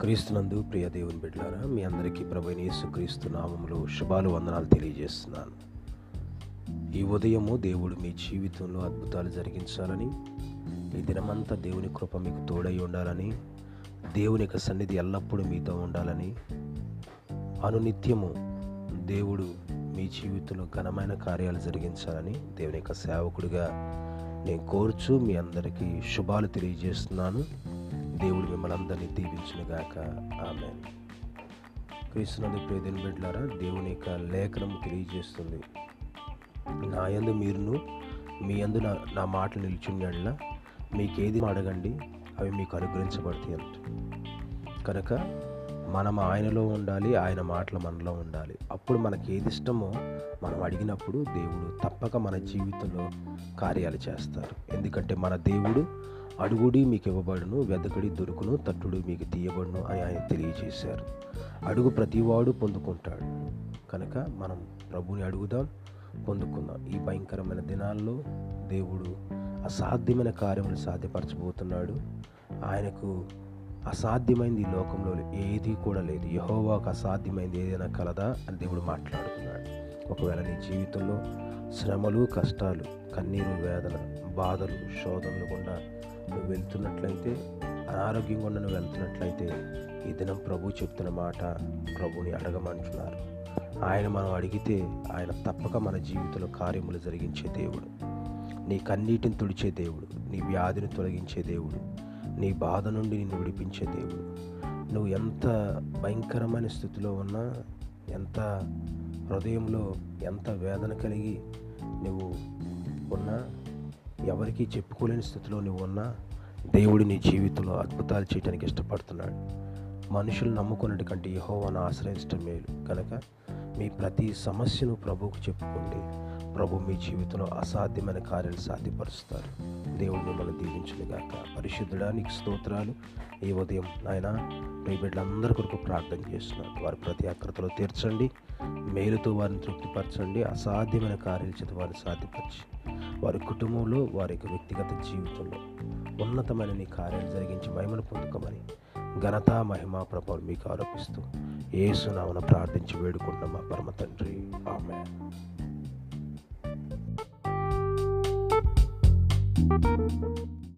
క్రీస్తునందు ప్రియ దేవుని బిడ్డలారా మీ అందరికీ ప్రభు యేసుక్రీస్తు నామములో శుభాలు వందనాలు తెలియజేస్తున్నాను. ఈ ఉదయము దేవుడు మీ జీవితంలో అద్భుతాలు జరిగించాలని ఈ దినమంతా దేవుని కృప మీకు తోడై ఉండాలని దేవుని యొక్క సన్నిధి ఎల్లప్పుడూ మీతో ఉండాలని అనునిత్యము దేవుడు మీ జీవితంలో ఘనమైన కార్యాలు జరిగించాలని దేవుని యొక్క సేవకుడిగా నేను కోరుచు మీ అందరికీ శుభాలు తెలియజేస్తున్నాను. దేవుడు మిమ్మల్ని అందరినీ దీవించునుగాక. ఆమె క్రీస్తునందు ప్రియదిన బిడ్డలారా దేవుని యొక్క లేఖనం తెలియజేస్తుంది. నా యందు మీరును మీ యందు నా మాటలు నిల్చున్నట్ల మీకేది అడగండి అవి మీకు అనుగ్రహించబడతాయి అంట. కనుక మనం ఆయనలో ఉండాలి ఆయన మాటలు మనలో ఉండాలి. అప్పుడు మనకి ఏది ఇష్టమో మనం అడిగినప్పుడు దేవుడు తప్పక మన జీవితంలో కార్యాలు చేస్తారు. ఎందుకంటే మన దేవుడు అడుగుడి మీకు ఇవ్వబడును వెదకడి దొరుకును తట్టుడు మీకు తీయబడును అని ఆయన తెలియజేశారు. అడుగు ప్రతివాడు పొందుకుంటాడు. కనుక మనం ప్రభుని అడుగుదాం పొందుకుందాం. ఈ భయంకరమైన దినాల్లో దేవుడు అసాధ్యమైన కార్యములు సాధ్యపరచబోతున్నాడు. ఆయనకు అసాధ్యమైంది ఈ లోకంలో ఏది కూడా లేదు. యహోవాకు అసాధ్యమైంది ఏదైనా కలదా అని దేవుడు మాట్లాడుతున్నాడు. ఒకవేళ నీ జీవితంలో శ్రమలు కష్టాలు కన్నీరు వేదన బాధలు శోధనలు గుండా నువ్వు వెళ్తున్నట్లయితే అనారోగ్యం గుండా నువ్వు వెళ్తున్నట్లయితే ఈ దినం ప్రభు చెప్తున్న మాట ప్రభుని అడగమంటున్నారు ఆయన మనం అడిగితే ఆయన తప్పక మన జీవితంలో కార్యములు జరిగించే దేవుడు. నీ కన్నీటిని తుడిచే దేవుడు నీ వ్యాధిని తొలగించే దేవుడు నీ బాధ నుండి నిన్ను విడిపించే దేవుడు. నువ్వు ఎంత భయంకరమైన స్థితిలో ఉన్నా ఎంత హృదయంలో ఎంత వేదన కలిగి నువ్వు ఉన్నా ఎవరికీ చెప్పుకోలేని స్థితిలో నువ్వు ఉన్నా దేవుడు నీ జీవితంలో అద్భుతాలు చేయడానికి ఇష్టపడుతున్నాడు. మనుషులు నమ్ముకున్నట్టు కంటే యహోవాను ఆశ్రయించడం మేలు. కనుక మీ ప్రతి సమస్యను ప్రభువుకు చెప్పుకోండి. ప్రభు మీ జీవితంలో అసాధ్యమైన కార్యాలు సాధ్యపరుస్తారు. దేవుడు మిమ్మల్ని దీవించునుగాక పరిశుద్ధుడా నీకు స్తోత్రాలు. ఈ ఉదయం ఆయన మీ బిడ్డలందరి కొరకు ప్రార్థన చేస్తున్నాను. వారి ప్రతి అక్రతలో తీర్చండి. మేలుతో వారిని తృప్తిపరచండి. అసాధ్యమైన కార్యాలు చేత వారిని సాధ్యపరిచి వారి కుటుంబంలో వారి యొక్క వ్యక్తిగత జీవితంలో ఉన్నతమైన నీ కార్యాలు జరిగించి మహిమను పొందుకోమని ఘనత మహిమ ప్రభావం మీకు ఆరోపిస్తూ ఏసునామన ప్రార్థించి వేడుకుంటున్నాం మా పరమ తండ్రి. ఆమె thank you